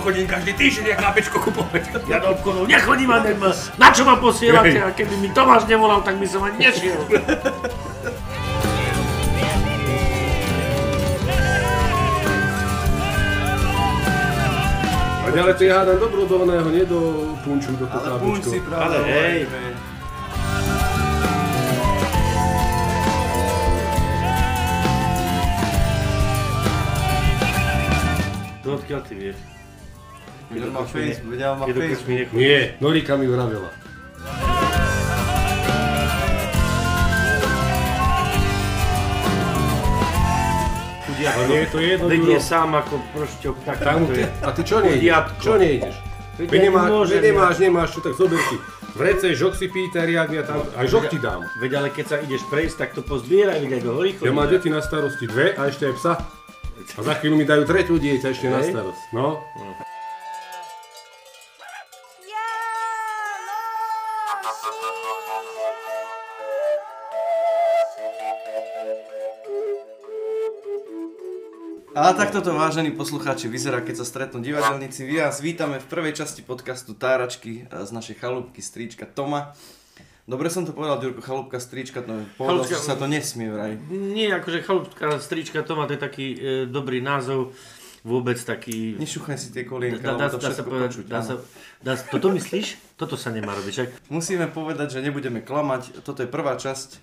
chodím každý týždeň jak lápečko kupovať. Ja do obchodov nechodím a neviem, na čo ma posielate a keby mi Tomáš nevolal, tak by som ani nešiel. A ďalej to ja hádam do brodovného, nie do punču, do toho Ale punč si práve Ale hej. No odkiaľ ty vieš? Krčmy Facebook. nechodí. Nie, Norika mi vravela. Ale nie je to jedno, Juro. je sám ako prošťok, tak Tam, to je. a ty čo nejdeš? Čo nejdeš? Veď ja nemáš, nemáš, čo tak zober si. Vrece, žok si pýta, riadne a tam, aj žok ti dám. Veď ale keď sa ideš prejsť, tak to pozbieraj, veď aj do hory Ja mám deti na starosti dve a ešte aj psa. A za chvíľu mi dajú tretiu dieťa ešte na Hej. starosť. No, A takto to vážení poslucháči vyzerá, keď sa stretnú divadelníci. Vy vás vítame v prvej časti podcastu Táračky e, z našej chalúbky Stríčka Toma. Dobre som to povedal, Ďurko, chalúbka Stríčka Toma. Povedal, Chalúbka- sa to nesmie vraj. Nie, akože chalúbka, strička, to má to je taký e, dobrý názov, vôbec taký... Nešuchaj si tie kolienka, Dá, dá, to dá sa povedať, počuť. dá sa, dá, toto myslíš? Toto sa nemá robiť, však Musíme povedať, že nebudeme klamať. Toto je prvá časť e,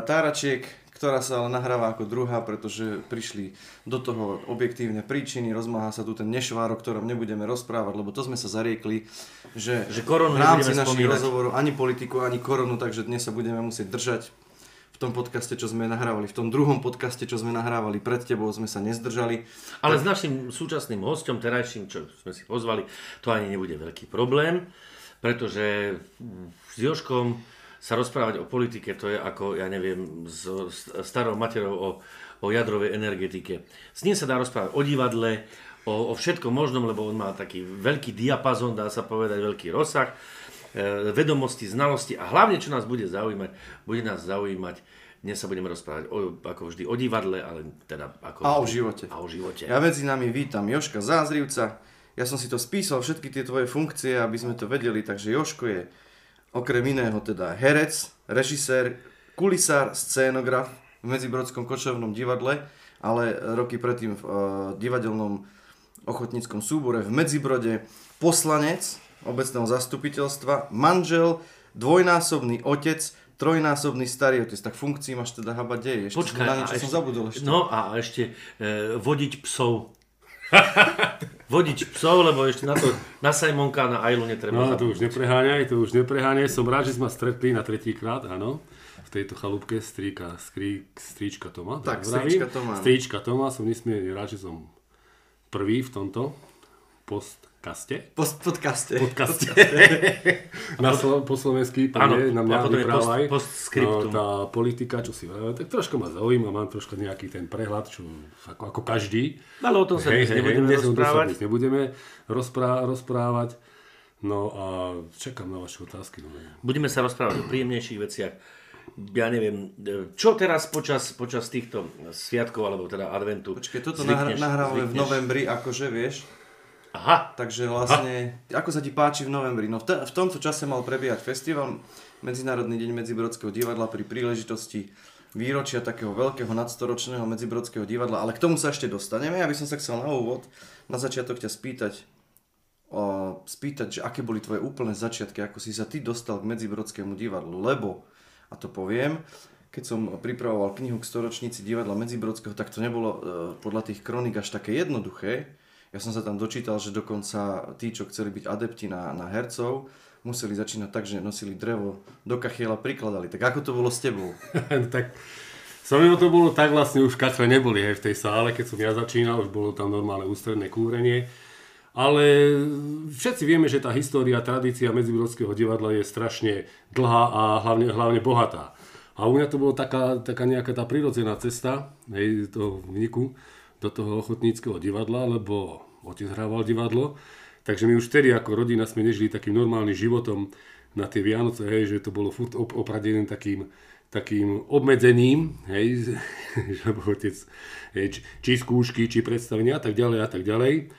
Táračiek, ktorá sa ale nahráva ako druhá, pretože prišli do toho objektívne príčiny, rozmáha sa tu ten nešvár, o ktorom nebudeme rozprávať, lebo to sme sa zariekli, že, Že koronu v rámci našich spomínať. rozhovorov ani politiku, ani koronu, takže dnes sa budeme musieť držať v tom podcaste, čo sme nahrávali, v tom druhom podcaste, čo sme nahrávali pred tebou, sme sa nezdržali. Ale s našim súčasným hostom, terajším, čo sme si pozvali, to ani nebude veľký problém, pretože s Joškom sa rozprávať o politike, to je ako, ja neviem, s starou materou o, o jadrovej energetike. S ním sa dá rozprávať o divadle, o, o všetkom možnom, lebo on má taký veľký diapazon, dá sa povedať, veľký rozsah, e, vedomosti, znalosti a hlavne, čo nás bude zaujímať, bude nás zaujímať, dnes sa budeme rozprávať o, ako vždy o divadle, ale teda ako A o živote. A o živote. Ja medzi nami vítam Joška Zázrivca. Ja som si to spísal, všetky tie tvoje funkcie, aby sme to vedeli, takže Joško je okrem iného teda herec, režisér, kulisár, scénograf v Medzibrodskom kočovnom divadle, ale roky predtým v uh, divadelnom ochotníckom súbore v Medzibrode, poslanec obecného zastupiteľstva, manžel, dvojnásobný otec, trojnásobný starý otec, tak funkcií máš teda haba deje. Ešte Počkaj, na niečo som ešte- zabudol ešte. No a ešte e, vodiť psov. vodiť psov, lebo ešte na to, na Simonka, na Ailu netreba. no to už nepreháňaj, to už nepreháňaj. Som rád, že sme stretli na tretíkrát, áno. V tejto chalúbke stríka, skrí, stríčka Toma. Tak. Stríčka Toma. Stríčka Toma, som nesmierne rád, že som prvý v tomto postkaste. Post podcaste. Podcaste. na slo- po slovensky, Áno, povie, na mňa vyprávaj. post-. No, tá politika, čo si tak troška ma zaujíma, mám troška nejaký ten prehľad, čo ako, ako každý. Ale o tom sa dnes nebudeme rozprávať. dnes nebudeme rozprá- rozprávať. No a čakám na vaše otázky. No. Budeme sa rozprávať o príjemnejších veciach. Ja neviem, čo teraz počas, počas týchto sviatkov, alebo teda adventu Počkej, toto zvykneš- nahrávame v novembri, akože vieš. Aha, Takže vlastne, ako sa ti páči v novembri? No v, te- v tomto čase mal prebiehať festival Medzinárodný deň Medzibrodského divadla pri príležitosti výročia takého veľkého nadstoročného Medzibrodského divadla, ale k tomu sa ešte dostaneme. Ja by som sa chcel na úvod, na začiatok ťa spýtať, o, spýtať, že aké boli tvoje úplné začiatky, ako si sa ty dostal k Medzibrodskému divadlu, lebo, a to poviem, keď som pripravoval knihu k storočnici divadla Medzibrodského, tak to nebolo e, podľa tých kronik až také jednoduché. Ja som sa tam dočítal, že dokonca tí, čo chceli byť adepti na, na hercov, museli začínať tak, že nosili drevo do kachiela prikladali. Tak ako to bolo s tebou? tak so mnou to bolo tak vlastne už kachle neboli hej, v tej sále, keď som ja začínal, už bolo tam normálne ústredné kúrenie. Ale všetci vieme, že tá história, tradícia Medzibrodského divadla je strašne dlhá a hlavne, hlavne bohatá. A u mňa to bolo taká, taká nejaká tá prirodzená cesta hej, toho vniku do toho ochotníckého divadla, lebo otec hrával divadlo. Takže my už vtedy ako rodina sme nežili takým normálnym životom na tie Vianoce, hej, že to bolo furt op- opradené takým, takým obmedzením, hej, lebo otec, hej, či, či skúšky, či predstavenia a tak ďalej a tak ďalej.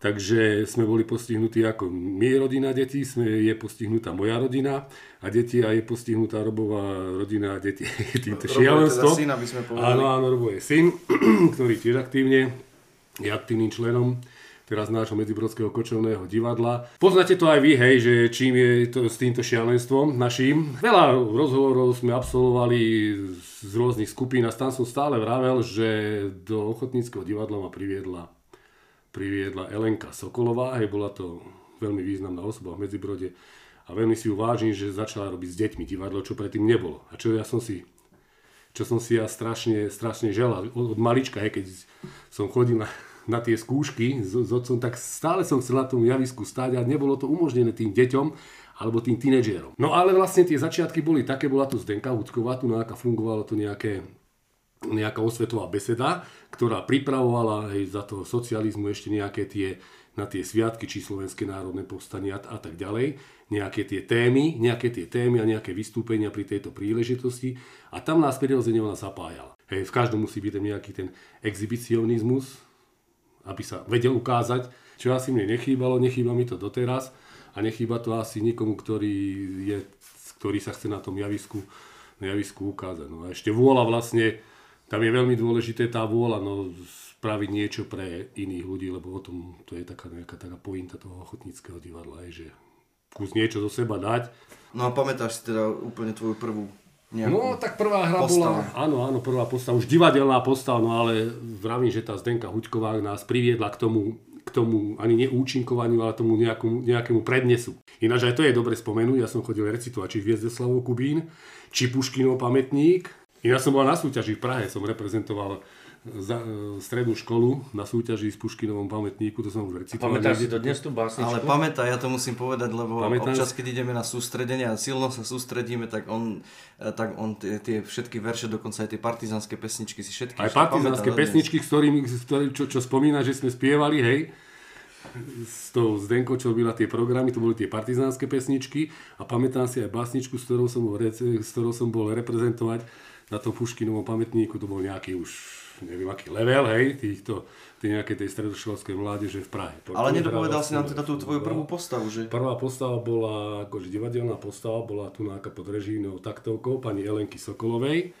Takže sme boli postihnutí ako my rodina detí, sme, je postihnutá moja rodina a deti a je postihnutá Robová rodina a deti týmto šialenstvom. Teda syn, aby sme povedali. Áno, áno, Robo je syn, ktorý tiež aktívne je aktívnym členom teraz nášho medzibrodského kočovného divadla. Poznáte to aj vy, hej, že čím je to s týmto šialenstvom naším. Veľa rozhovorov sme absolvovali z rôznych skupín a tam som stále vravel, že do ochotníckého divadla ma priviedla priviedla Elenka Sokolová, hej, bola to veľmi významná osoba v Medzibrode a veľmi si ju vážim, že začala robiť s deťmi divadlo, čo predtým nebolo. A čo ja som si čo som si ja strašne, strašne želal od, od malička, hej, keď som chodil na, na tie skúšky s, s otcom, tak stále som chcel na tom javisku stáť a nebolo to umožnené tým deťom alebo tým tínedžerom. No ale vlastne tie začiatky boli také, bola tu Zdenka Hudková, tu nejaká fungovalo tu nejaké nejaká osvetová beseda, ktorá pripravovala hej, za toho socializmu ešte nejaké tie, na tie sviatky, či Slovenské národné povstania a tak ďalej, nejaké tie témy, nejaké tie témy a nejaké vystúpenia pri tejto príležitosti a tam nás prirodzene ona zapájala. Hej, v každom musí byť nejaký ten exhibicionizmus, aby sa vedel ukázať, čo asi mne nechýbalo, nechýba mi to doteraz a nechýba to asi nikomu, ktorý, je, ktorý sa chce na tom javisku, na javisku ukázať. No a ešte vôľa vlastne tam je veľmi dôležité tá vôľa no, spraviť niečo pre iných ľudí, lebo o tom to je taká nejaká taká pointa toho ochotníckého divadla, je, že kus niečo zo seba dať. No a pamätáš si teda úplne tvoju prvú nejakú No tak prvá hra postava. bola, áno, áno, prvá postava, už divadelná postava, no ale vravím, že tá Zdenka Huďková nás priviedla k tomu, k tomu ani neúčinkovaniu, ale tomu nejakému, nejakému prednesu. Ináč aj to je dobre spomenúť, ja som chodil recitovať či Hviezdeslavov Kubín, či Puškinov pamätník, Ináč som bol na súťaži v Prahe, som reprezentoval za, e, strednú školu na súťaži s Puškinovom pamätníku, to som už recitoval. Pamätáš si to dnes tú básničku? Ale pamätá, ja to musím povedať, lebo Pamätám občas, si- keď ideme na sústredenie a silno sa sústredíme, tak on, e, tak on tie, tie všetky verše, dokonca aj tie partizánske pesničky si všetky Aj partizánske dodnes. pesničky, s ktorými, s čo, čo spomína, že sme spievali, hej, s tou Zdenkou, čo robila tie programy, to boli tie partizánske pesničky a pamätám si aj básničku, s ktorou som bol, s ktorou som bol reprezentovať na tom Puškinovom pamätníku, to bol nejaký už neviem aký level, hej, týchto, tej nejakej tej stredoškolskej mládeže v Prahe. Ale To nedopovedal hra si nám vlastne- teda tú tvoju prvú postavu, že? Prvá postava bola, akože divadelná postava, bola tu nejaká pod režijnou taktovkou pani Elenky Sokolovej,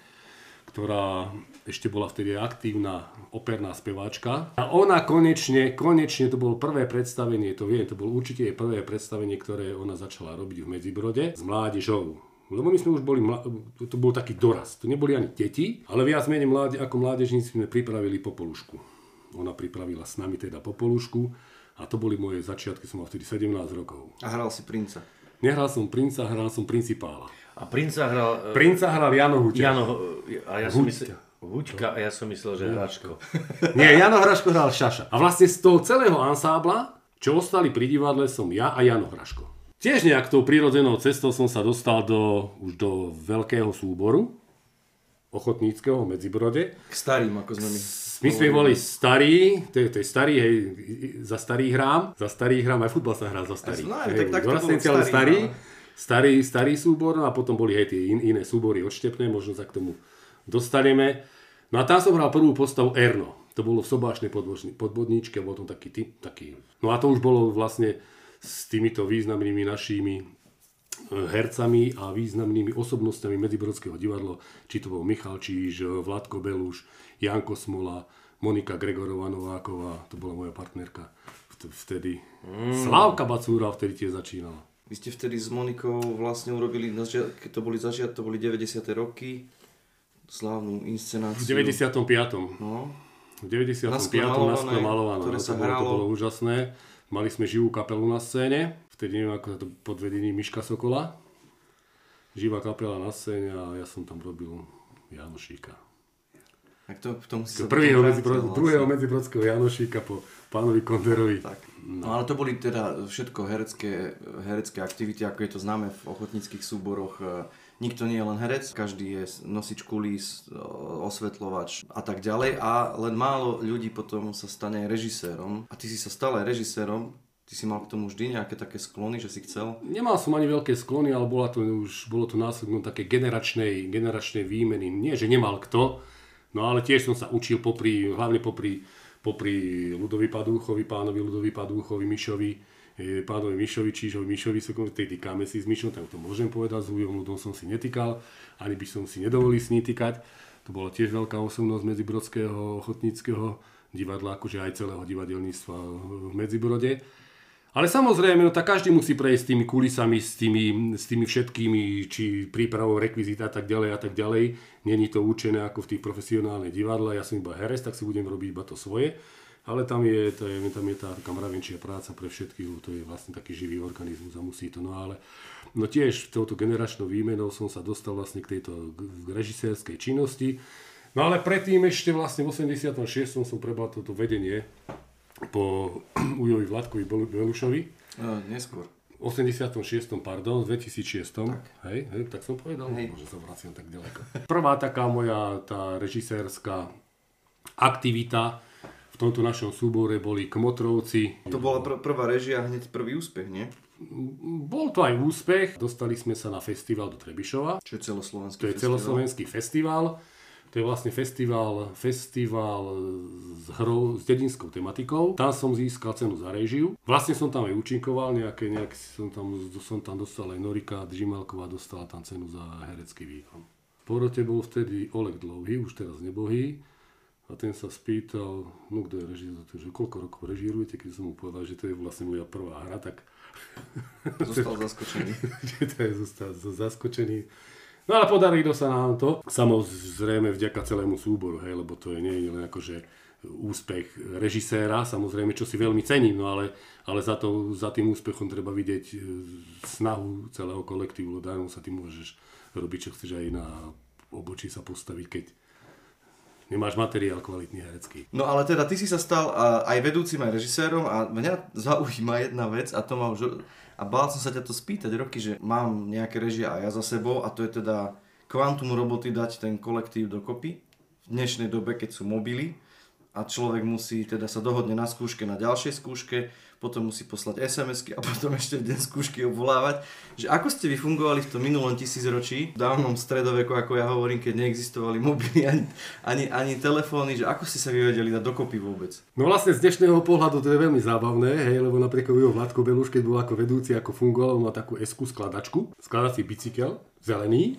ktorá ešte bola vtedy aktívna operná speváčka. A ona konečne, konečne, to bolo prvé predstavenie, to viem, to bolo určite jej prvé predstavenie, ktoré ona začala robiť v Medzibrode s mládežou. Lebo my sme už boli, mla- to bol taký dorast. To neboli ani deti, ale viac menej mláde, ako mládežníci sme pripravili popolušku. Ona pripravila s nami teda popolušku a to boli moje začiatky, som mal vtedy 17 rokov. A hral si princa. Nehral som princa, hral som principála. A princa hral... e, Princa hral Jano Huťa. Jano, e, a ja som Huťka. myslel... Huťka, a ja som myslel, že Hračko. Nie, Jano Hraško hral Šaša. A vlastne z toho celého ansábla, čo ostali pri divadle, som ja a Jano Hraško. Tiež nejak tou prírodzenou cestou som sa dostal do, už do veľkého súboru ochotníckého v Medzibrode. K starým, ako sme my. My sme boli starí, to je, to je starý, hej, za starý hrám, za starý hrám, aj futbal sa hrá za starý. No, Hej, tak- tak to ale starý, starý, no. starý, starý súbor, no a potom boli aj tie in, iné súbory odštepné, možno sa k tomu dostaneme. No a tam som hral prvú postavu Erno. To bolo v sobášnej podvodni- podvodníčke, bol tam taký, taký... No a to už bolo vlastne s týmito významnými našimi e, hercami a významnými osobnostiami Medzibrodského divadla, či to bol Michal Číž, Vladko Beluš, Janko Smola, Monika Gregorová Nováková, to bola moja partnerka vt- vtedy. Mm. Slávka Bacúra vtedy tiež začínala. Vy ste vtedy s Monikou vlastne urobili, keď to boli začiat, to boli 90. roky, slávnu V inscenáciu. 95. No, V 95. Na skle malované, ktoré no, sa to, bolo, to hralo. bolo úžasné. Mali sme živú kapelu na scéne. Vtedy neviem, ako to pod vedením Miška Sokola. Živá kapela na scéne a ja som tam robil Janošíka. tak to, tom si sa Prvého, medzibro, vrátil druhého medzibrodského Janošíka po pánovi Konderovi. Tak. No ale to boli teda všetko herecké, herecké aktivity, ako je to známe v ochotníckých súboroch. Nikto nie je len herec, každý je nosič kulís, osvetľovač a tak ďalej a len málo ľudí potom sa stane režisérom. A ty si sa stal aj režisérom, ty si mal k tomu vždy nejaké také sklony, že si chcel. Nemal som ani veľké sklony, ale bola to už, bolo to následno také generačnej, generačnej výmeny. Nie, že nemal kto, no ale tiež som sa učil popri, hlavne popri, popri Ludovi Padúchovi, pánovi Ludovi Padúchovi, Mišovi, pánovi Mišovi, Čížovi, Mišovi, sa týkame si s Mišom, tak to môžem povedať, s Ujom Ludom som si netýkal, ani by som si nedovolil s ní týkať. To bola tiež veľká osobnosť medzibrodského ochotníckého divadla, akože aj celého divadelníctva v Medzibrode. Ale samozrejme, no tak každý musí prejsť s tými kulisami, s tými, s tými všetkými, či prípravou rekvizita a tak ďalej a tak ďalej. Není to určené ako v tých profesionálnych divadlách, ja som iba herec, tak si budem robiť iba to svoje. Ale tam je, to je, tam je tá taká mravenčia práca pre všetkých, to je vlastne taký živý organizmus a musí to. No ale no tiež touto generačnou výmenou som sa dostal vlastne k tejto k režisérskej činnosti. No ale predtým ešte vlastne v 86. som prebal toto vedenie po Ujovi Vladkovi Belušovi. No, neskôr. V 86. pardon, v 2006. Tak. Hej, hej, tak som povedal, hej. že sa vraciam tak ďaleko. Prvá taká moja tá režisérska aktivita tomto našom súbore boli Kmotrovci. To bola pr- prvá režia hneď prvý úspech, nie? Bol to aj úspech. Dostali sme sa na festival do Trebišova. Čo je celoslovenský To je celoslovenský festival. To je vlastne festival, festival s hrou, s dedinskou tematikou. Tam som získal cenu za režiu. Vlastne som tam aj účinkoval, nejaké, nejak som tam, som tam dostal aj Norika Džimalková dostala tam cenu za herecký výkon. V porote bol vtedy Oleg Dlouhý, už teraz nebohý. A ten sa spýtal, no kto je režisér, že koľko rokov režírujete, keď som mu povedal, že to je vlastne moja prvá hra, tak... Zostal zaskočený. zostal zaskočený. No ale podarilo sa nám to. Samozrejme vďaka celému súboru, hej, lebo to je nie je len akože úspech režiséra, samozrejme, čo si veľmi cením, no ale, ale za, to, za tým úspechom treba vidieť e, snahu celého kolektívu, lebo sa ty môžeš robiť, čo chceš aj na obočí sa postaviť, keď nemáš materiál kvalitný herecký. No ale teda ty si sa stal a, aj vedúcim, aj režisérom a mňa zaujíma jedna vec a to ma už a bál som sa ťa to spýtať roky, že mám nejaké režia aj ja za sebou a to je teda kvantum roboty dať ten kolektív dokopy v dnešnej dobe, keď sú mobily a človek musí teda sa dohodne na skúške, na ďalšej skúške, potom musí poslať SMS-ky a potom ešte v deň skúšky obvolávať. Že ako ste vy fungovali v tom minulom tisícročí, v dávnom stredoveku, ako ja hovorím, keď neexistovali mobily ani, ani, ani telefóny, že ako ste sa vy vedeli dať dokopy vôbec? No vlastne z dnešného pohľadu to je veľmi zábavné, hej, lebo napríklad jeho Vládko Beluš, keď bol ako vedúci, ako fungoval, mal takú esku skladačku, skladací bicykel, zelený,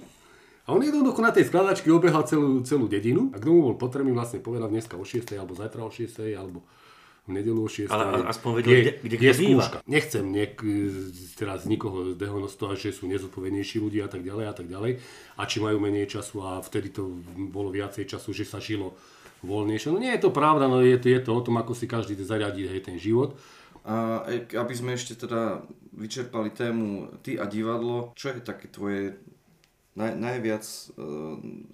a on jednoducho na tej skladačke obehal celú, celú dedinu a kto mu bol potrebný vlastne povedal dneska o 6. alebo zajtra o 6. alebo v nedelu o 6. Ale aspoň vedel, kde, kde, kde je býva. skúška. Nechcem niek, teraz nikoho dehonostovať, že sú nezodpovednejší ľudia a tak ďalej a tak ďalej. A či majú menej času a vtedy to bolo viacej času, že sa žilo voľnejšie. No nie je to pravda, no je to, je to o tom, ako si každý zariadí hej, ten život. A e, aby sme ešte teda vyčerpali tému ty a divadlo, čo je také tvoje naj, najviac e,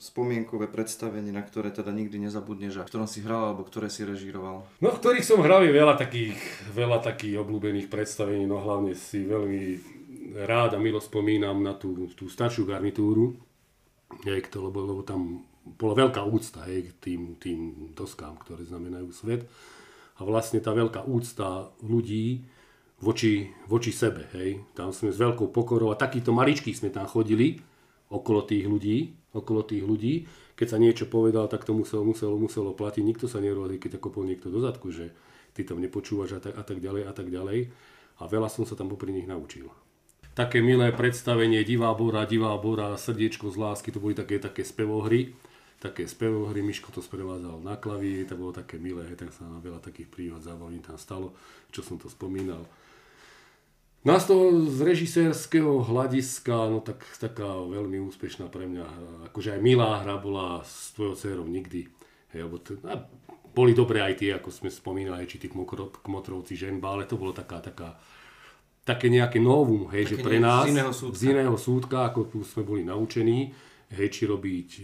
spomienkové predstavenie, na ktoré teda nikdy nezabudneš a ktorom si hral alebo ktoré si režíroval? No v ktorých som hral je veľa takých, veľa takých obľúbených predstavení, no hlavne si veľmi rád a milo spomínam na tú, tú staršiu garnitúru, hej, to, lebo, lebo tam bola veľká úcta hej, k tým, tým doskám, ktoré znamenajú svet. A vlastne tá veľká úcta ľudí voči, voči sebe. Hej. Tam sme s veľkou pokorou a takýto maličký sme tam chodili, okolo tých ľudí, okolo tých ľudí. Keď sa niečo povedal, tak to muselo, muselo, muselo platiť. Nikto sa nerozhodí, keď kopol niekto do zadku, že ty tam nepočúvaš a tak, a tak ďalej a tak ďalej. A veľa som sa tam popri nich naučil. Také milé predstavenie Divá Bora, Divá Bora, Srdiečko z lásky, to boli také, také spevohry. Také spevohry, Miško to sprevádzal na klavíri, to bolo také milé, tak sa nám veľa takých príhod zábavní tam stalo, čo som to spomínal. No a z toho z režisérskeho hľadiska, no tak taká veľmi úspešná pre mňa hra. Akože aj milá hra bola s tvojou dcerou nikdy. Hej, lebo to, a boli dobré aj tie, ako sme spomínali, či tí kmotrovci ženba, ale to bolo taká, taká, také nejaké novum, hej, Také že pre nás z iného súdka. z iného súdka, ako tu sme boli naučení, hej, či robiť e,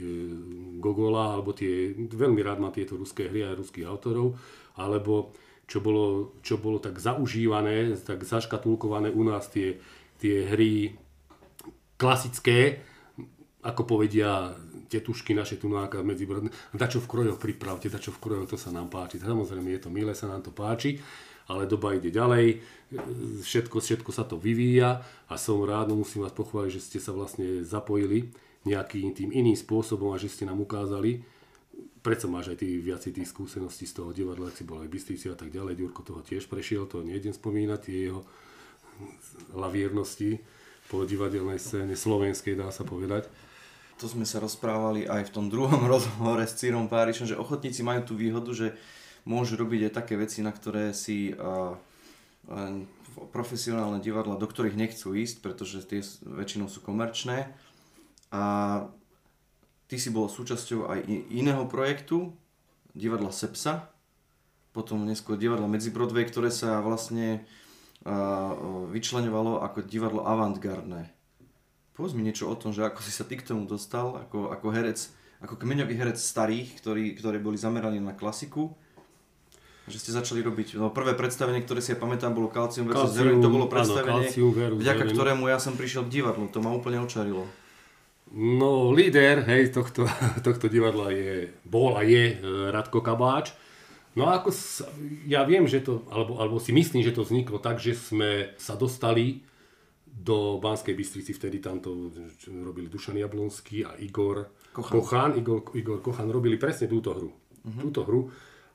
Gogola, alebo tie, veľmi rád mám tieto ruské hry aj ruských autorov, alebo čo bolo, čo bolo tak zaužívané, tak zaškatulkované u nás tie, tie hry klasické, ako povedia tetušky naše tu náka medzi dačo v krojoch pripravte, dačo v krojoch, to sa nám páči. Samozrejme je to milé, sa nám to páči, ale doba ide ďalej, všetko, všetko sa to vyvíja a som rád, no musím vás pochváliť, že ste sa vlastne zapojili nejakým tým iným spôsobom a že ste nám ukázali predsa máš aj ty viacej tých skúseností z toho divadla, ak si bol aj Bystrici a tak ďalej. Ďurko toho tiež prešiel, to nejdem spomínať, tie jeho laviernosti po divadelnej scéne slovenskej, dá sa povedať. To sme sa rozprávali aj v tom druhom rozhovore s Círom Párišom, že ochotníci majú tú výhodu, že môžu robiť aj také veci, na ktoré si uh, profesionálne divadla, do ktorých nechcú ísť, pretože tie väčšinou sú komerčné. A ty si bol súčasťou aj iného projektu, divadla Sepsa, potom neskôr divadla Medzi Broadway, ktoré sa vlastne uh, vyčlenovalo ako divadlo avantgardné. Povedz mi niečo o tom, že ako si sa ty k tomu dostal, ako, ako herec, ako kmeňový herec starých, ktorí, ktorí boli zameraní na klasiku že ste začali robiť. No, prvé predstavenie, ktoré si ja pamätám, bolo Calcium vs. Zervin, to bolo predstavenie, áno, vďaka ktorému ja som prišiel k divadlu, to ma úplne očarilo. No, líder hej, tohto, tohto divadla je, bol a je e, Radko Kabáč. No a ako sa, ja viem, že to, alebo, alebo si myslím, že to vzniklo tak, že sme sa dostali do Banskej Bystrici, vtedy tam to robili Dušan Jablonský a Igor Kochan. Kochan Igor, Igor Kochan robili presne túto hru. Uh-huh. Túto hru.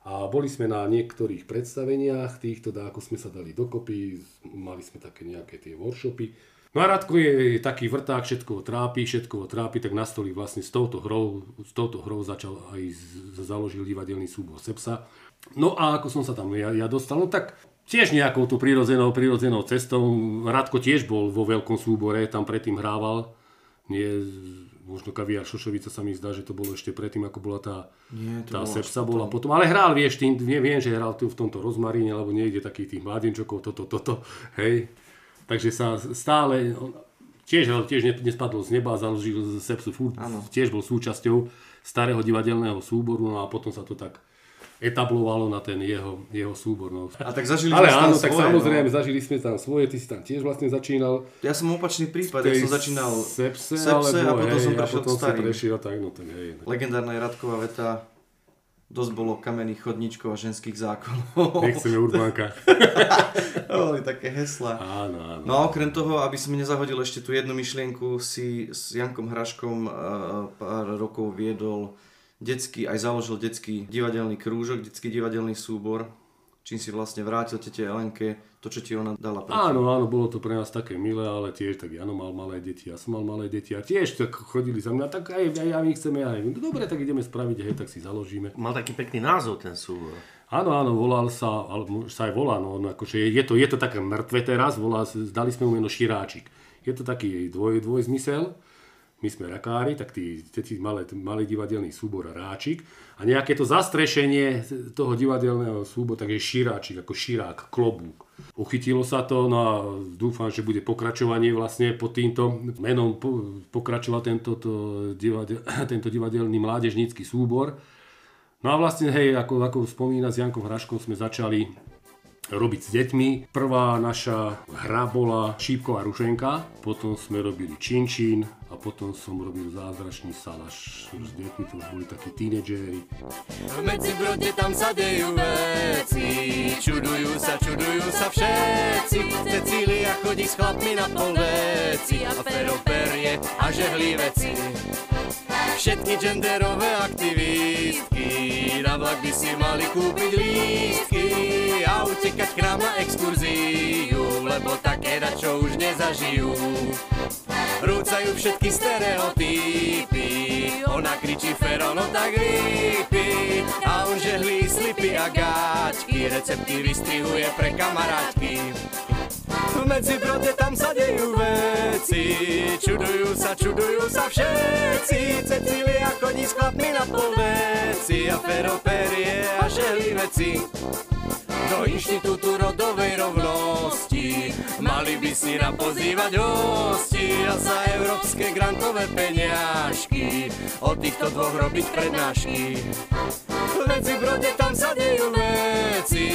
A boli sme na niektorých predstaveniach týchto, ako sme sa dali dokopy, mali sme také nejaké tie workshopy. No a Radko je taký vrták, všetko ho trápi, všetko ho trápi, tak nastolí vlastne s touto hrou, s touto hrou začal aj z, založil divadelný súbor Sepsa. No a ako som sa tam ja, ja dostal, no tak tiež nejakou tú prirodzenou, prirodzenou cestou. Radko tiež bol vo veľkom súbore, tam predtým hrával. Nie možno Kaviar Šošovica sa mi zdá, že to bolo ešte predtým, ako bola tá, Nie, tá Sepsa bola potom. Ale hral, vieš, tým, viem, že hral tu v tomto rozmaríne, alebo niekde takých tých mladenčokov, toto, toto, hej. Takže sa stále, tiež, tiež nespadol z neba, založil Sepsu, furt, tiež bol súčasťou starého divadelného súboru, no a potom sa to tak etablovalo na ten jeho, jeho súbor. No. A tak zažili Ale áno, tak svoje, samozrejme, no. zažili sme tam svoje, ty si tam tiež vlastne začínal. Ja som opačný prípad, ja som začínal sepse, sepse alebo, a potom hej, som prešiel potom starým. prešiel, tak, no, tak, hej, tak. Legendárna je Radková veta, dosť bolo kamenných chodníčkov a ženských zákonov. Nechceme urbánka. boli také hesla. Áno, áno. No a okrem toho, aby som nezahodil ešte tú jednu myšlienku, si s Jankom Hraškom uh, pár rokov viedol detský, aj založil detský divadelný krúžok, detský divadelný súbor, čím si vlastne vrátil tete Elenke to, čo ti ona dala. Prečo. Áno, áno, bolo to pre nás také milé, ale tiež tak Jano mal malé deti, ja som mal malé deti a tiež tak chodili za mňa, tak aj, aj, aj my chceme, aj my. No dobre, tak ideme spraviť, hej, tak si založíme. Mal taký pekný názov ten súbor. Áno, áno, volal sa, alebo sa aj volá, no, akože je to, je to také mŕtve teraz, volá, dali sme mu meno Širáčik. Je to taký dvoj, dvojzmysel, my sme rakári, tak tí, tí malé, malý divadelný súbor Ráčik a nejaké to zastrešenie toho divadelného súboru, tak je Širáčik, ako Širák, klobúk. Uchytilo sa to, no a dúfam, že bude pokračovanie vlastne pod týmto menom pokračoval tento, to divadel, tento divadelný mládežnícky súbor. No a vlastne, hej, ako, ako spomína s Jankom Hraškom sme začali robiť s deťmi. Prvá naša hra bola Šípková rušenka, potom sme robili Činčín a potom som robil zázračný salaš s deťmi, to už boli takí tínedžeri. V Medzibrode tam sa dejú veci, čudujú sa, čudujú sa všetci. Cecília chodí s chlapmi na polveci a Fero perie a žehlí veci. Všetky genderové aktivistky. Na vlak by si mali kúpiť lístky A utekať k nám na exkurziu Lebo také čo už nezažijú. Rúcajú všetky stereotypy Ona kričí fero, no tak lípy A on žehlí slipy a gáčky Recepty vystrihuje pre kamarátky v medzibrode tam sa dejú veci. Čudujú sa, čudujú sa všetci. Cecília chodí s chlapmi na poveci. A Fero perie a želi veci. Do Inštitútu rodovej rovnosti Mali by si nám pozývať hosti A za európske grantové peniažky. O týchto dvoch robiť prednášky. Medzi brode tam sa dejú veci.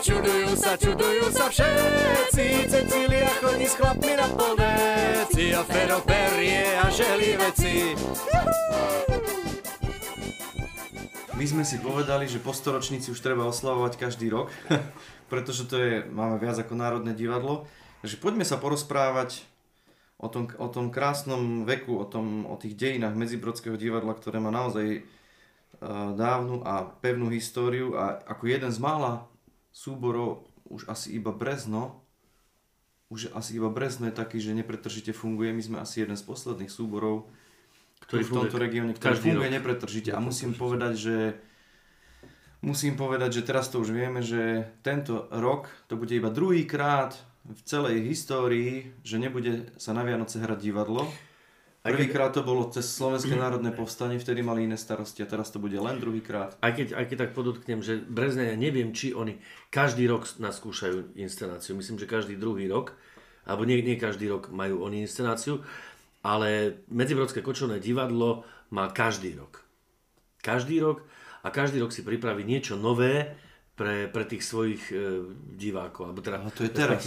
Čudujú sa, čudujú sa všetci. Cecília chodí s chlapmi na polveci A Fero perie a želí veci. My sme si povedali, že po storočnici už treba oslavovať každý rok, pretože to je, máme viac ako Národné divadlo. Takže poďme sa porozprávať o tom, o tom krásnom veku, o, tom, o tých dejinách Medzibrodského divadla, ktoré má naozaj dávnu a pevnú históriu a ako jeden z mála súborov už asi iba Brezno už asi iba Brezno je taký, že nepretržite funguje. My sme asi jeden z posledných súborov, ktorý v tomto regióne, ktorý funguje rok. nepretržite. A musím povedať, že musím povedať, že teraz to už vieme, že tento rok to bude iba druhý krát v celej histórii, že nebude sa na Vianoce hrať divadlo. Prvýkrát to bolo cez Slovenské národné povstanie, vtedy mali iné starosti a teraz to bude len druhýkrát. Aj keď, aj keď tak podotknem, že Brezne, ja neviem, či oni každý rok nás skúšajú inscenáciu. Myslím, že každý druhý rok, alebo nie, nie každý rok majú oni inscenáciu, ale Medzibrodské kočovné divadlo má každý rok. Každý rok a každý rok si pripraví niečo nové pre, pre tých svojich e, divákov. Alebo teda, a to je teraz.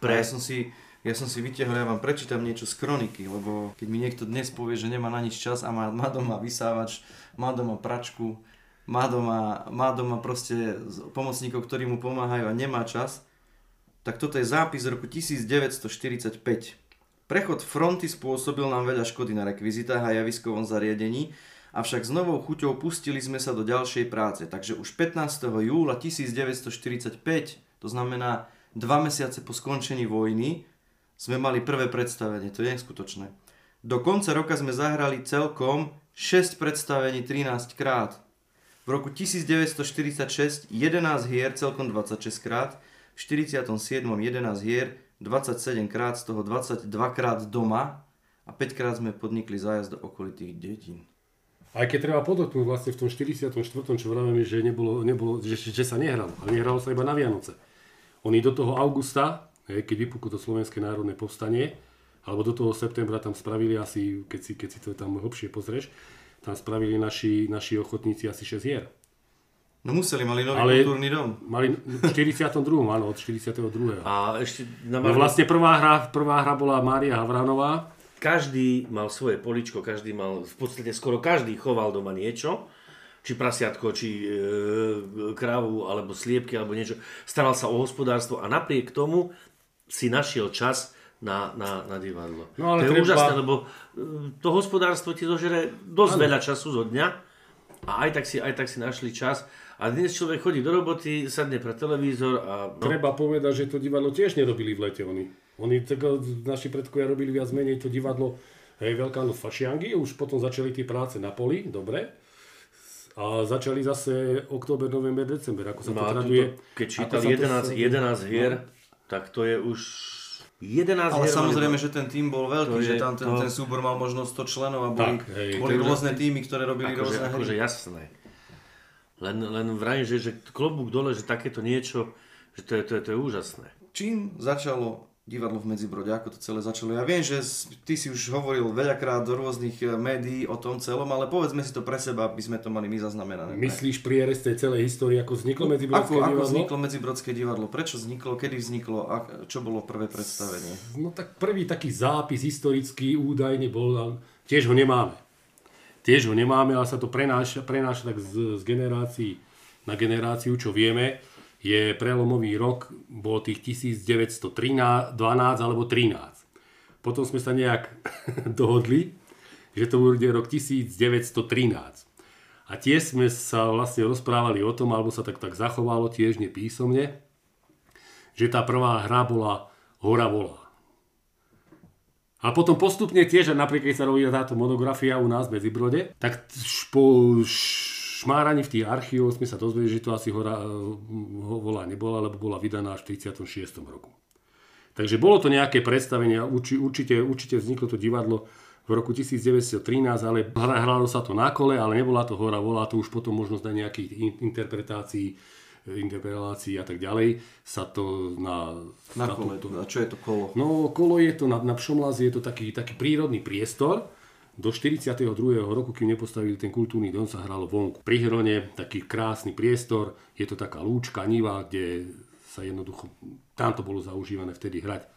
Pre... Ja som si ja som si vytiahol, ja vám prečítam niečo z kroniky, lebo keď mi niekto dnes povie, že nemá na nič čas a má, má doma vysávač, má doma pračku, má doma, má doma proste pomocníkov, ktorí mu pomáhajú a nemá čas, tak toto je zápis z roku 1945. Prechod fronty spôsobil nám veľa škody na rekvizitách a javiskovom zariadení, avšak s novou chuťou pustili sme sa do ďalšej práce. Takže už 15. júla 1945, to znamená dva mesiace po skončení vojny, sme mali prvé predstavenie, to je neskutočné. Do konca roka sme zahrali celkom 6 predstavení 13 krát. V roku 1946 11 hier celkom 26 krát, v 47 11 hier 27 krát, z toho 22 krát doma a 5 krát sme podnikli zájazd do okolitých dedín. Aj keď treba podotknúť vlastne v tom 44. čo vravíme, že, nebolo, nebolo, že, že sa nehralo, ale nehralo sa iba na Vianoce. Oni do toho augusta hej, keď vypuklo to Slovenské národné povstanie, alebo do toho septembra tam spravili asi, keď si, keď si to tam hlbšie pozrieš, tam spravili naši, naši ochotníci asi 6 hier. No museli, mali nový Ale kultúrny dom. Mali v 42. áno, od 42. A ešte... Na no vlastne prvá hra, prvá hra bola Mária Havranová. Každý mal svoje poličko, každý mal, v podstate skoro každý choval doma niečo či prasiatko, či e, krávu, alebo sliepky, alebo niečo. Staral sa o hospodárstvo a napriek tomu si našiel čas na, na, na divadlo. No, ale to je treba... úžasné, lebo e, to hospodárstvo ti zožere dosť ano. veľa času zo dňa a aj tak, si, aj tak si našli čas. A dnes človek chodí do roboty, sadne pre televízor a... No. Treba povedať, že to divadlo tiež nerobili v lete oni. Oni, tak, naši predkovia robili viac menej to divadlo hej, Veľká noc fašiangy, už potom začali tie práce na poli, dobre. A začali zase október, november, december, ako sa no to traduje. Keď čítali 11, 11 hier, no tak to je už 11 Ale samozrejme, že ten tým bol veľký, je, že tam ten, to... ten súbor mal možno 100 členov a boli, tak, hej, boli rôzne týmy, ktoré robili akože, rôzne akože jasné. Len, len vrajím, že, že klobúk dole, že takéto niečo, že to je, to je, to je úžasné. Čím začalo divadlo v Medzibrode, ako to celé začalo. Ja viem, že ty si už hovoril veľakrát do rôznych eh, médií o tom celom, ale povedzme si to pre seba, aby sme to mali my zaznamenané. Myslíš prierez tej celej histórie, ako vzniklo Medzibrodské ako, divadlo? Ako vzniklo Medzibrodské divadlo? Prečo vzniklo? Kedy vzniklo? A čo bolo prvé predstavenie? No tak prvý taký zápis historický údajne bol, tiež ho nemáme. Tiež ho nemáme, ale sa to prenáša, prenáša tak z, z generácií na generáciu, čo vieme je prelomový rok, bol tých 1913, 12 alebo 13. Potom sme sa nejak dohodli, že to bude rok 1913. A tiež sme sa vlastne rozprávali o tom, alebo sa tak, tak zachovalo tiež nepísomne, že tá prvá hra bola Hora volá. A potom postupne tiež, napríklad keď sa robí táto monografia u nás v Medzibrode, tak po šmáraní v tých archívoch sme sa dozvedeli, že to asi hora volá nebola, lebo bola vydaná až v 36. roku. Takže bolo to nejaké predstavenie, určite, určite vzniklo to divadlo v roku 1913, ale hralo sa to na kole, ale nebola to hora, volá to už potom možnosť na nejakých interpretácií interpretácií a tak ďalej, sa to na... Na kole, to, a čo je to kolo? No, kolo je to na, na Pšomlazi, je to taký, taký prírodný priestor, do 42. roku, kým nepostavili ten kultúrny dom, sa hralo vonku. Pri Hrone taký krásny priestor, je to taká lúčka, niva, kde sa jednoducho, tam to bolo zaužívané vtedy hrať.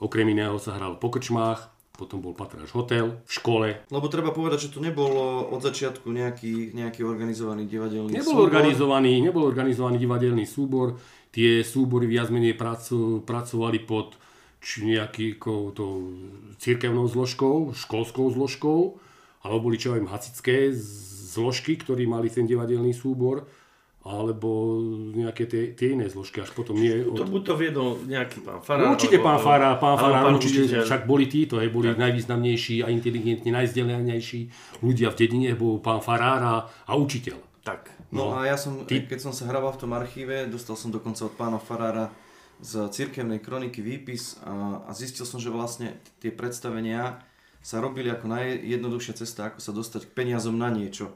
Okrem iného sa hralo po krčmách, potom bol Patráš hotel, v škole. Lebo treba povedať, že to nebolo od začiatku nejaký, nejaký organizovaný divadelný nebol súbor. Organizovaný, nebol organizovaný divadelný súbor, tie súbory viac menej pracovali pod či nejakou tou církevnou zložkou, školskou zložkou, alebo boli čo aj hasické zložky, ktorí mali ten divadelný súbor, alebo nejaké tie, tie iné zložky, až potom nie... To Od... buď to viedol nejaký pán Farár. Určite pán Farár, pán Farár, pán určite, učiteľ. však boli títo, hej, boli najvýznamnejší a inteligentní, najzdelenejší ľudia v dedine, bol pán Farár a, a učiteľ. Tak. No, No. a ja som, Ty- keď som sa hrával v tom archíve, dostal som dokonca od pána Farára z cirkevnej kroniky výpis a, a zistil som, že vlastne tie predstavenia sa robili ako najjednoduchšia cesta, ako sa dostať k peniazom na niečo.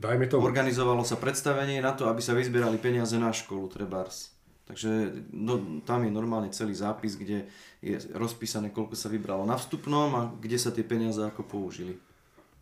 Dajme tomu. Organizovalo sa predstavenie na to, aby sa vyzbierali peniaze na školu, trebárs. Takže no, tam je normálne celý zápis, kde je rozpísané, koľko sa vybralo na vstupnom a kde sa tie peniaze ako použili.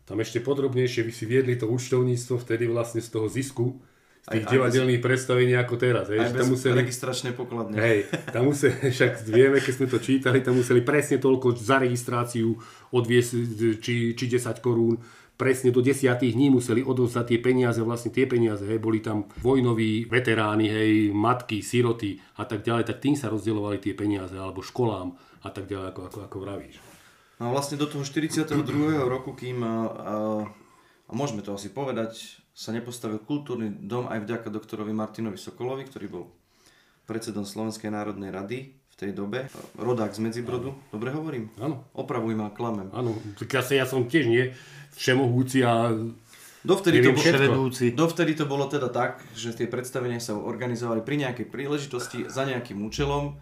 Tam ešte podrobnejšie by si viedli to účtovníctvo vtedy vlastne z toho zisku, tých Aj- aj divadelných predstavení ako teraz. Hej, Aj bez tam museli, registračnej pokladne. hej, tam museli, však vieme, keď sme to čítali, tam museli presne toľko za registráciu odviesť, či, či 10 korún, presne do 10 dní museli odovzdať tie peniaze, vlastne tie peniaze, hej, boli tam vojnoví veteráni, hej, matky, siroty a tak ďalej, tak tým sa rozdielovali tie peniaze, alebo školám a tak ďalej, ako, ako, ako vravíš. No vlastne do toho 42. roku, kým, a, a môžeme to asi povedať, sa nepostavil kultúrny dom aj vďaka doktorovi Martinovi Sokolovi, ktorý bol predsedom Slovenskej národnej rady v tej dobe. Rodák z Medzibrodu, dobre hovorím? Áno, Opravuj ma, klamem. áno, tak ja, som tiež nie všemohúci a Dovtedy to, bolo, všetko. Dovtedy to bolo teda tak, že tie predstavenia sa organizovali pri nejakej príležitosti za nejakým účelom.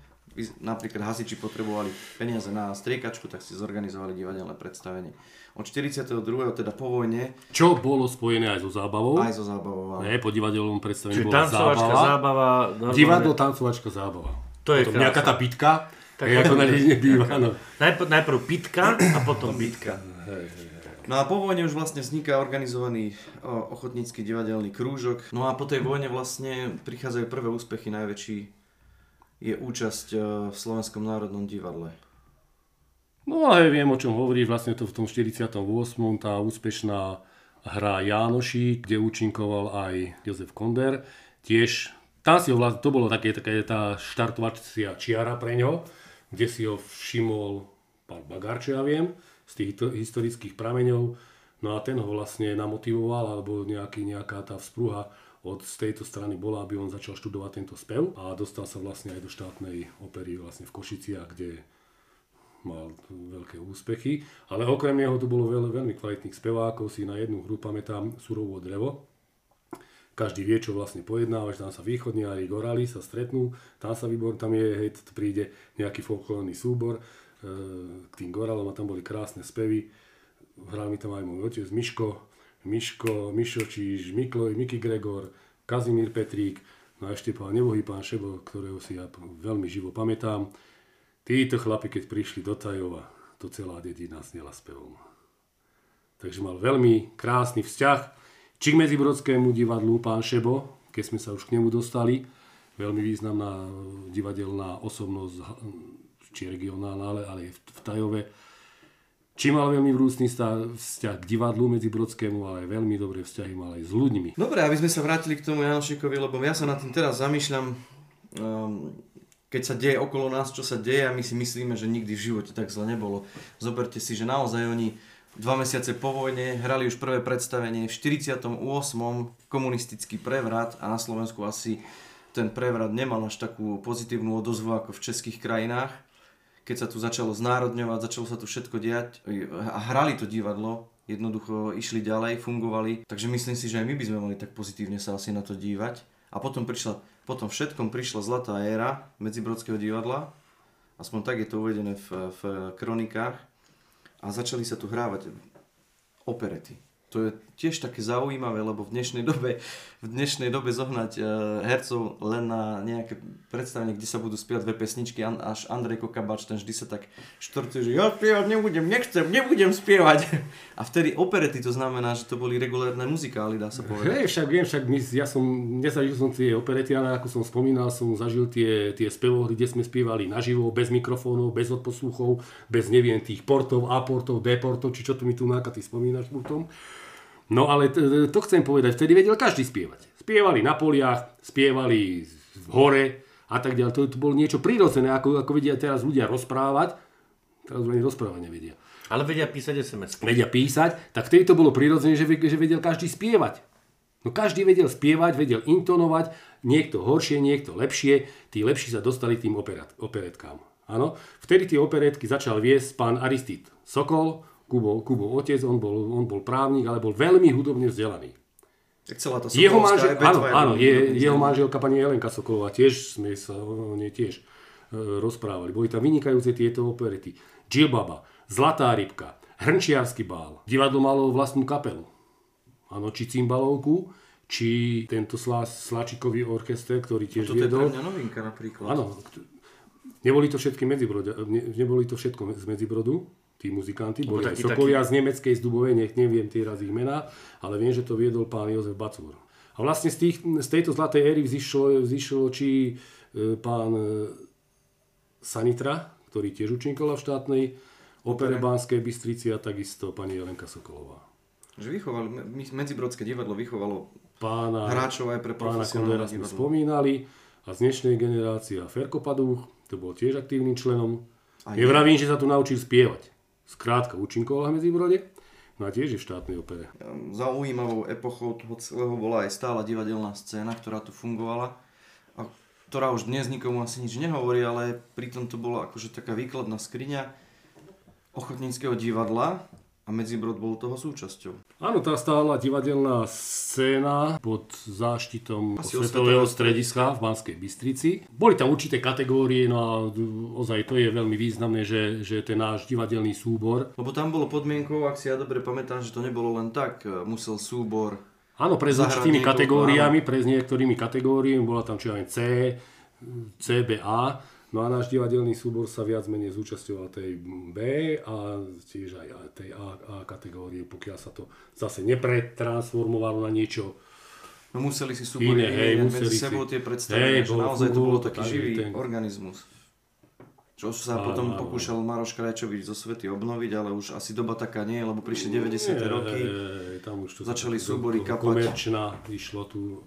Napríklad hasiči potrebovali peniaze na striekačku, tak si zorganizovali divadelné predstavenie. Od 42. teda po vojne, čo bolo spojené aj so zábavou. aj so zábavou. Ne, po divadelnom predstavení Čiže bola tancovačka, zábava. zábava. normálne. Divadlo, tancovačka, zábava. To je Potom nejaká tá bitka, Tak ako na dedine býva, áno. Najprv, najprv pitka a potom bitka. No a po vojne už vlastne vzniká organizovaný ochotnícky divadelný krúžok. No a po tej vojne vlastne prichádzajú prvé úspechy. Najväčší je účasť e, v Slovenskom národnom divadle. No ale viem, o čom hovoríš, vlastne to v tom 48. tá úspešná hra Jánoši, kde účinkoval aj Jozef Konder. Tiež, tam si ho vlastne, to bolo také, také tá štartovacia čiara pre ňo, kde si ho všimol pán Bagar, čo ja viem, z tých historických prameňov. No a ten ho vlastne namotivoval, alebo nejaký, nejaká tá vzpruha od tejto strany bola, aby on začal študovať tento spev a dostal sa vlastne aj do štátnej opery vlastne v Košiciach, kde mal veľké úspechy, ale okrem neho tu bolo veľa veľmi kvalitných spevákov, si na jednu hru pamätám Surovo drevo. Každý vie, čo vlastne pojednáva, že tam sa východniari, gorali sa stretnú, tam sa výbor, tam je, hej, príde nejaký folklórny súbor e, k tým goralom a tam boli krásne spevy. Hral mi tam aj môj otec Miško, Miško, Mišo Číž, Miklo, Miky Gregor, Kazimír Petrík, no a ešte pán nebohý pán Šebo, ktorého si ja veľmi živo pamätám. Títo chlapi, keď prišli do Tajova, to celá dedina snela spevom. Takže mal veľmi krásny vzťah či k Medzibrodskému divadlu pán Šebo, keď sme sa už k nemu dostali, veľmi významná divadelná osobnosť, či regionálna, ale, ale v Tajove. Či mal veľmi vrúcný vzťah k divadlu Medzibrodskému, ale aj veľmi dobré vzťahy mal aj s ľuďmi. Dobre, aby sme sa vrátili k tomu Janošikovi, lebo ja sa nad tým teraz zamýšľam, um, keď sa deje okolo nás, čo sa deje a my si myslíme, že nikdy v živote tak zle nebolo. Zoberte si, že naozaj oni dva mesiace po vojne hrali už prvé predstavenie v 48. komunistický prevrat a na Slovensku asi ten prevrat nemal až takú pozitívnu odozvu ako v českých krajinách. Keď sa tu začalo znárodňovať, začalo sa tu všetko diať a hrali to divadlo, jednoducho išli ďalej, fungovali. Takže myslím si, že aj my by sme mali tak pozitívne sa asi na to dívať. A potom prišla, potom všetkom prišla zlatá éra Medzibrodského divadla, aspoň tak je to uvedené v, v kronikách, a začali sa tu hrávať operety. To je tiež také zaujímavé, lebo v dnešnej dobe, v dnešnej dobe zohnať e, hercov len na nejaké predstavenie, kde sa budú spievať dve pesničky, an, až Andrej Kokabač, ten vždy sa tak štorcuje, že ja spievať nebudem, nechcem, nebudem spievať. A vtedy operety, to znamená, že to boli regulárne muzikály, dá sa povedať. Hej, však viem, však my, ja som, nezažil som tie operety, ale ako som spomínal, som zažil tie, tie spevohry, kde sme spievali naživo, bez mikrofónov, bez odposluchov, bez neviem tých portov, A portov, D portov, či čo tu mi tu náka, ty spomínaš tom. No ale to chcem povedať, vtedy vedel každý spievať. Spievali na poliach, spievali v hore a tak ďalej. To, to bolo niečo prirodzené, ako, ako vedia teraz ľudia rozprávať. Teraz ani rozprávať nevedia. Ale vedia písať SMS. Vedia písať, tak vtedy to bolo prirodzené, že, že vedel každý spievať. No každý vedel spievať, vedel intonovať, niekto horšie, niekto lepšie, tí lepší sa dostali tým operat, operetkám. Áno, vtedy tie operetky začal viesť pán Aristid Sokol, Kubo, Kubo otec, on bol, on bol právnik, ale bol veľmi hudobne vzdelaný. Tak celá tá Jeho, manžel, áno, áno, je, jeho manželka pani Jelenka Sokolová, tiež sme sa o nej tiež e, rozprávali. Boli tam vynikajúce tieto operety. Džilbaba, Zlatá rybka, Hrnčiarsky bál. Divadlo malo vlastnú kapelu. Áno, či cymbalovku, či tento slá, Sláčikový orchester, ktorý tiež Toto je pre viedol. mňa novinka napríklad. Áno, neboli to všetky medzibrodia, ne, neboli to všetko z medzibrodu, tí muzikanti, boli aj taký- Sokolia z nemeckej z Dubovej, nech neviem tie raz ich mená, ale viem, že to viedol pán Jozef Bacúr. A vlastne z, tých, z tejto zlatej éry vzýšlo, vzýšlo či e, pán e, Sanitra, ktorý tiež účinkoval v štátnej opere Banskej Bystrici a takisto pani Jelenka Sokolová. Že vychovali, Medzibrodské divadlo vychovalo Pána, hráčov aj pre profesionálne Kodera sme divadlo. spomínali a z dnešnej generácie a Ferko Padúch, to bol tiež aktívnym členom. Nevravím, že sa tu naučil spievať. Skrátka účinkoval v Medzibrode, no a tiež je v štátnej opere. Zaujímavou epochou toho celého bola aj stála divadelná scéna, ktorá tu fungovala a ktorá už dnes nikomu asi nič nehovorí, ale pritom to bola akože taká výkladná skriňa ochotníckého divadla a Medzibrod bol toho súčasťou. Áno, tá stála divadelná scéna pod záštitom Asi Svetového strediska v Banskej Bystrici. Boli tam určité kategórie, no a ozaj to je veľmi významné, že, že ten náš divadelný súbor Lebo tam bolo podmienkou, ak si ja dobre pamätám, že to nebolo len tak, e, musel súbor Áno, pre s určitými kategóriami, pre s niektorými kategóriami, bola tam čo aj C, CBA, no a náš divadelný súbor sa viac menej zúčastňoval tej B a tiež aj tej A, A kategórie, pokiaľ sa to zase nepretransformovalo na niečo No museli si súbory Iné, hej, medzi si. sebou tie Hej, predstavenia, že bolo naozaj to bolo taký tak, že živý ten- organizmus. Čo sa Áno, potom áno, pokúšal Maroš Krajčovič zo Svety obnoviť, ale už asi doba taká nie, lebo prišli 90. roky. Ej, tam už to Začali súbory kapať. Komerčná išlo tu,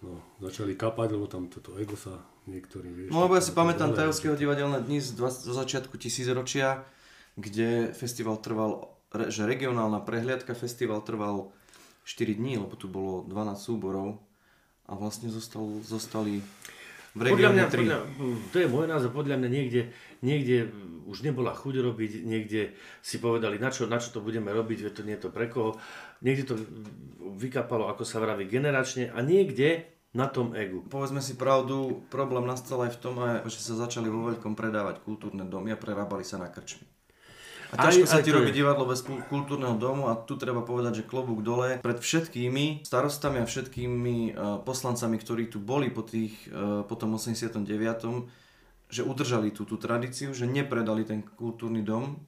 no, začali kapať, lebo tam toto ego sa niektorí, vieš. No lebo ja si pamätám Tajovského divadelné dni z, 20, zo začiatku tisícročia, kde festival trval, re- že regionálna prehliadka festival trval 4 dní, lebo tu bolo 12 súborov a vlastne zostal, zostali v Podľa mňa, 3. podľa, to je môj názor, podľa mňa niekde, niekde už nebola chuť robiť, niekde si povedali, na čo, na čo to budeme robiť, veď to nie je to pre koho. Niekde to vykapalo, ako sa vraví, generačne a niekde na tom egu. Povedzme si pravdu, problém nastal aj v tom, aj, že sa začali vo veľkom predávať kultúrne domy a prerábali sa na krčmy. A Aj- ťažko sa aj ti robí divadlo bez kul- kultúrneho domu a tu treba povedať, že klobúk dole pred všetkými starostami a všetkými uh, poslancami, ktorí tu boli po, tých, uh, po tom 89., že udržali tú, tú tradíciu, že nepredali ten kultúrny dom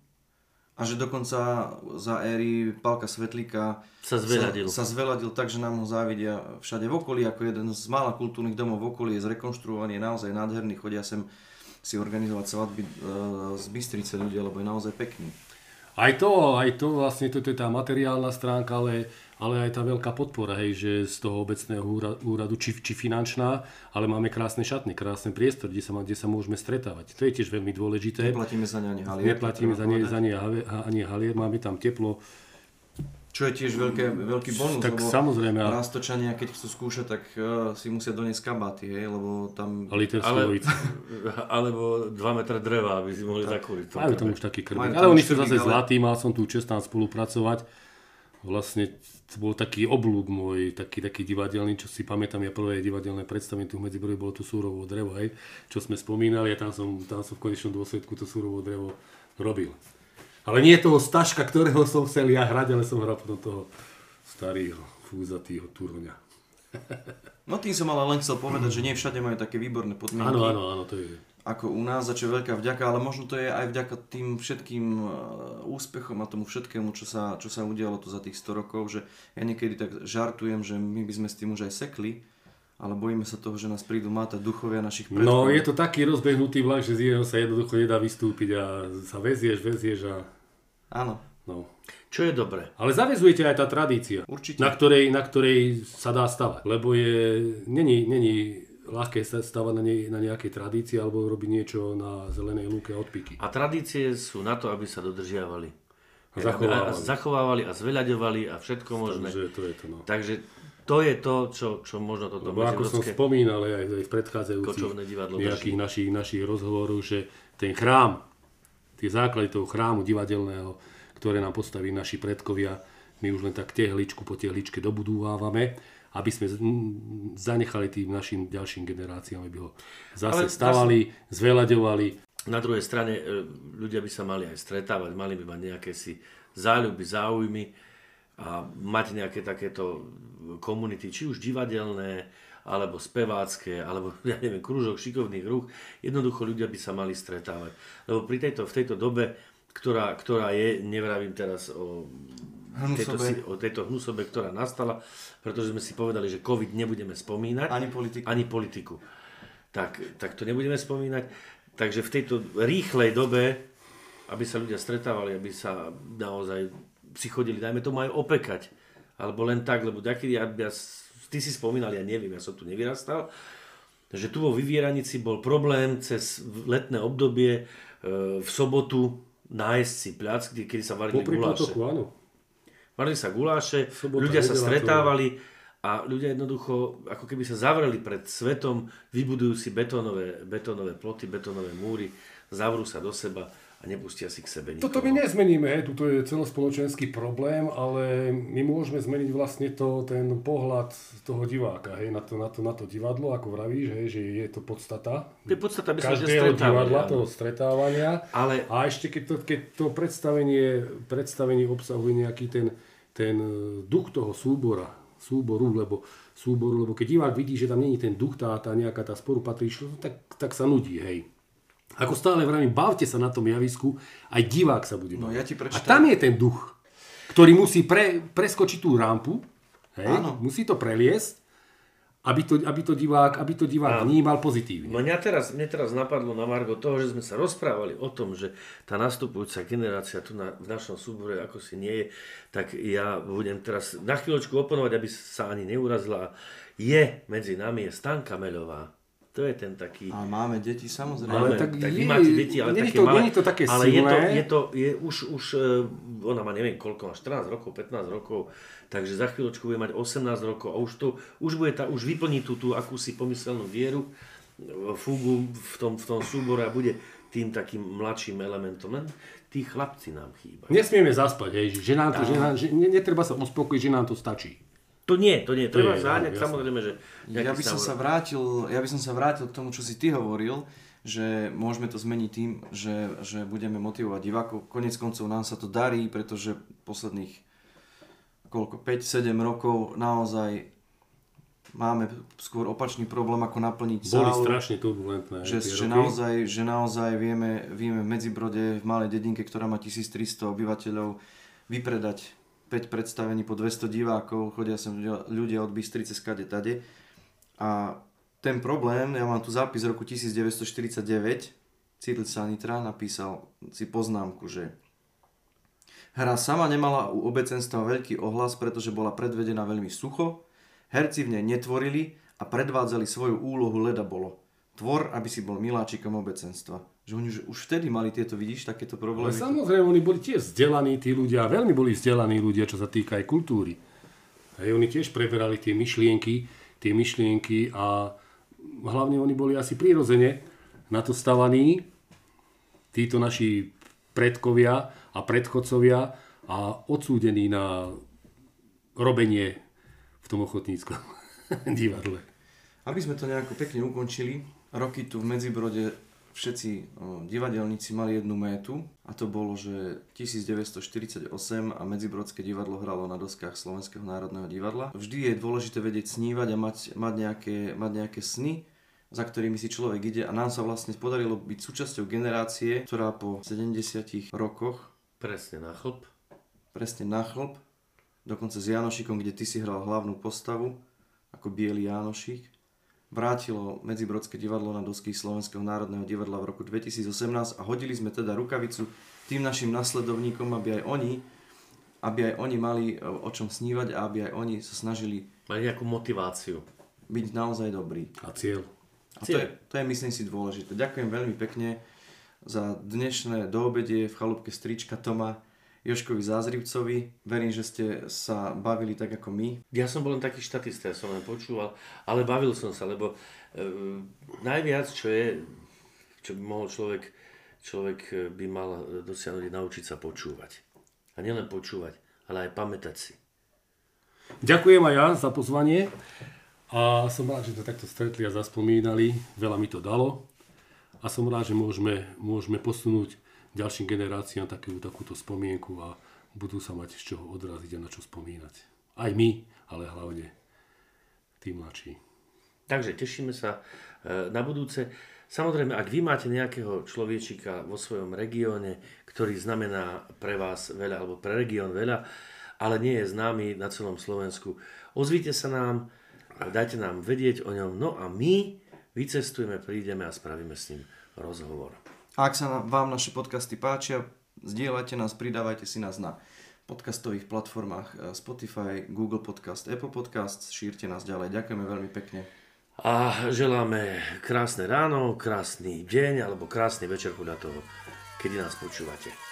a že dokonca za éry Pálka Svetlíka Sa zveľadil. sa, sa zveľadil tak, že nám ho závidia všade v okolí, ako jeden z mála kultúrnych domov v okolí, je zrekonštruovaný, je naozaj nádherný, chodia sem si organizovať svadby e, z Bystrice ľudia, lebo je naozaj pekný. Aj to, aj to vlastne, toto je tá materiálna stránka, ale, ale aj tá veľká podpora, hej, že z toho obecného úra- úradu, či, či finančná, ale máme krásne šatny, krásny priestor, kde sa, má- kde sa môžeme stretávať. To je tiež veľmi dôležité. Neplatíme za ne ani halier. Neplatíme za ne, za ne hale- ani halier, máme tam teplo. Čo je tiež veľké, veľký bonus, Tak lebo samozrejme, a- Rastočania, keď chcú skúšať, tak uh, si musia doniesť kabáty, hej, lebo tam... A liter Ale, alebo 2 metre dreva, aby si mohli zakúriť. to Majú tam už taký tam Ale oni sú zase ale- zlatí, mal som tu čest tam spolupracovať. Vlastne to bol taký oblúk môj, taký, taký divadelný, čo si pamätám, ja prvé divadelné predstavenie tu v Medzibrode bolo to súrovo drevo, hej, čo sme spomínali a tam som, tam som v konečnom dôsledku to súrovo drevo robil. Ale nie toho staška, ktorého som chcel ja hrať, ale som hral potom toho starého, fúzatýho turoňa. No tým som ale len chcel povedať, že nie všade majú také výborné podmienky. Áno, áno, áno, to je. Ako u nás, za čo je veľká vďaka, ale možno to je aj vďaka tým všetkým e, úspechom a tomu všetkému, čo sa, čo sa udialo tu za tých 100 rokov, že ja niekedy tak žartujem, že my by sme s tým už aj sekli, ale bojíme sa toho, že nás prídu mátať duchovia našich predkov. No, je to taký rozbehnutý vlak, že z jeho sa jednoducho nedá vystúpiť a sa vezieš, vezieš a... Áno, No. Čo je dobré? Ale zavezujete aj tá tradícia, Určite. na ktorej, na ktorej sa dá stavať. Lebo je, není, není ľahké sa na, ne, na nejakej tradícii alebo robiť niečo na zelenej lúke od piky. A tradície sú na to, aby sa dodržiavali. A zachovávali. A, zachovávali a zveľaďovali a všetko možné. Takže to je to, no. Takže to je to, čo, čo možno toto Lebo ako som spomínal aj, aj v predchádzajúcich nejakých našich, našich rozhovorov, že ten chrám, tie základy toho chrámu divadelného, ktoré nám postaví naši predkovia, my už len tak tehličku po tehličke dobudúvávame, aby sme zanechali tým našim ďalším generáciám, aby ho zase Ale stavali, zveľaďovali. Na druhej strane e, ľudia by sa mali aj stretávať, mali by mať nejaké si záľuby, záujmy a mať nejaké takéto komunity, či už divadelné, alebo spevácké, alebo ja neviem, krúžok šikovných rúch. Jednoducho ľudia by sa mali stretávať. Lebo pri tejto, v tejto dobe, ktorá, ktorá je, nevravím teraz o tejto, o tejto hnusobe, ktorá nastala, pretože sme si povedali, že COVID nebudeme spomínať. Ani politiku. Ani politiku. Tak, tak to nebudeme spomínať. Takže v tejto rýchlej dobe, aby sa ľudia stretávali, aby sa naozaj si chodili, dajme tomu aj opekať. Alebo len tak, lebo taký, ja, ja, ty si spomínal, ja neviem, ja som tu nevyrastal, že tu vo Vyvieranici bol problém cez letné obdobie e, v sobotu nájsť si plac, kde, kedy sa varili Popri guláše. potoku, áno. Varili sa guláše, Sobota, ľudia sa stretávali a ľudia jednoducho ako keby sa zavreli pred svetom, vybudujú si betónové, betónové ploty, betónové múry, zavrú sa do seba a nepustia si k sebe nikoho. Toto my nezmeníme, hej, tuto je celospoločenský problém, ale my môžeme zmeniť vlastne to, ten pohľad toho diváka, hej, na to, na to, na to divadlo, ako vravíš, hej, že je to podstata To je podstata, ľudia každého divadla, áno. toho stretávania. Ale- A ešte keď to, keď to predstavenie, predstavenie obsahuje nejaký ten, ten e, duch toho súbora, súboru, lebo, súboru, lebo keď divák vidí, že tam není ten duch, tá, tá nejaká tá spolupatričnosť, tak, tak sa nudí, hej. Ako stále vravím, bavte sa na tom javisku, aj divák sa bude No, baviť. ja ti A prečítam- tam je ten duch, ktorý musí pre, preskočiť tú rampu, hej, Áno. musí to preliesť, aby to, aby to divák, aby to divák vnímal pozitívne. Mňa teraz, mne teraz napadlo na Margo toho, že sme sa rozprávali o tom, že tá nastupujúca generácia tu na, v našom súbore ako si nie je, tak ja budem teraz na chvíľočku oponovať, aby sa ani neurazila. Je medzi nami je Stanka Meľová. To je ten taký... A máme deti, samozrejme. Ale Máme, tak tak vy je- máte deti, ale není také to- malé. není to také ale je to, silné. je to, je už, už, e, ona má neviem koľko, má 14 rokov, 15 rokov, takže za chvíľočku bude mať 18 rokov a už to, už bude tá, už vyplní tú, tú akúsi pomyselnú vieru, e, fúgu v tom, v tom súbore a bude tým takým mladším elementom. Len tí chlapci nám chýbajú. Nesmieme zaspať, hej, že, nám to, že, nám, že ne, netreba sa uspokojiť, že nám to stačí. To nie, to nie, treba je, záňať, jasné. samozrejme, že... Ja by, som sa vrátil, ja by som sa vrátil k tomu, čo si ty hovoril, že môžeme to zmeniť tým, že, že budeme motivovať divákov. Konec koncov nám sa to darí, pretože posledných koľko, 5-7 rokov naozaj máme skôr opačný problém, ako naplniť Boli sálu. strašne turbulentné že, že, naozaj, že naozaj vieme, vieme v Medzibrode, v malej dedinke, ktorá má 1300 obyvateľov, vypredať 5 predstavení po 200 divákov, chodia sem ľudia, od Bystrice skade tade. A ten problém, ja mám tu zápis z roku 1949, Cyril Sanitra napísal si poznámku, že Hra sama nemala u obecenstva veľký ohlas, pretože bola predvedená veľmi sucho, herci v nej netvorili a predvádzali svoju úlohu leda bolo. Tvor, aby si bol miláčikom obecenstva. Že oni už, už vtedy mali tieto, vidíš, takéto Ale problémy. samozrejme, oni boli tiež vzdelaní, tí ľudia, veľmi boli vzdelaní ľudia, čo sa týka aj kultúry. Hej, oni tiež preberali tie myšlienky, tie myšlienky a hlavne oni boli asi prirodzene na to stavaní, títo naši predkovia a predchodcovia a odsúdení na robenie v tom ochotníckom divadle. Aby sme to nejako pekne ukončili, roky tu v Medzibrode všetci divadelníci mali jednu métu a to bolo, že 1948 a Medzibrodské divadlo hralo na doskách Slovenského národného divadla. Vždy je dôležité vedieť snívať a mať, mať, nejaké, mať nejaké sny, za ktorými si človek ide a nám sa vlastne podarilo byť súčasťou generácie, ktorá po 70 rokoch Presne na chlp. presne na chlb, dokonca s Janošikom, kde ty si hral hlavnú postavu, ako biely Janošik, vrátilo Medzibrodské divadlo na dosky Slovenského národného divadla v roku 2018 a hodili sme teda rukavicu tým našim nasledovníkom, aby aj oni, aby aj oni mali e, o čom snívať a aby aj oni sa snažili Mali nejakú motiváciu. byť naozaj dobrý. A cieľ. A to je, to je myslím si dôležité. Ďakujem veľmi pekne za dnešné doobedie v chalúbke strička Toma Joškovi Zázrivcovi. Verím, že ste sa bavili tak ako my. Ja som bol len taký štatista, ja som len počúval, ale bavil som sa, lebo e, najviac, čo je, čo by mohol človek, človek e, by mal dosiahnuť, naučiť sa počúvať. A nielen počúvať, ale aj pamätať si. Ďakujem aj ja za pozvanie. A som rád, že sme takto stretli a zaspomínali. Veľa mi to dalo. A som rád, že môžeme, môžeme posunúť ďalším generáciám takú, takúto spomienku a budú sa mať z čoho odraziť a na čo spomínať. Aj my, ale hlavne tí mladší. Takže tešíme sa e, na budúce. Samozrejme, ak vy máte nejakého človečika vo svojom regióne, ktorý znamená pre vás veľa, alebo pre región veľa, ale nie je známy na celom Slovensku, ozvite sa nám, dajte nám vedieť o ňom, no a my vycestujeme, prídeme a spravíme s ním rozhovor. Ak sa vám naše podcasty páčia, zdieľajte nás, pridávajte si nás na podcastových platformách eh, Spotify, Google Podcast, Apple Podcast, šírte nás ďalej. Ďakujeme veľmi pekne. A želáme krásne ráno, krásny deň alebo krásny večer podľa toho, kedy nás počúvate.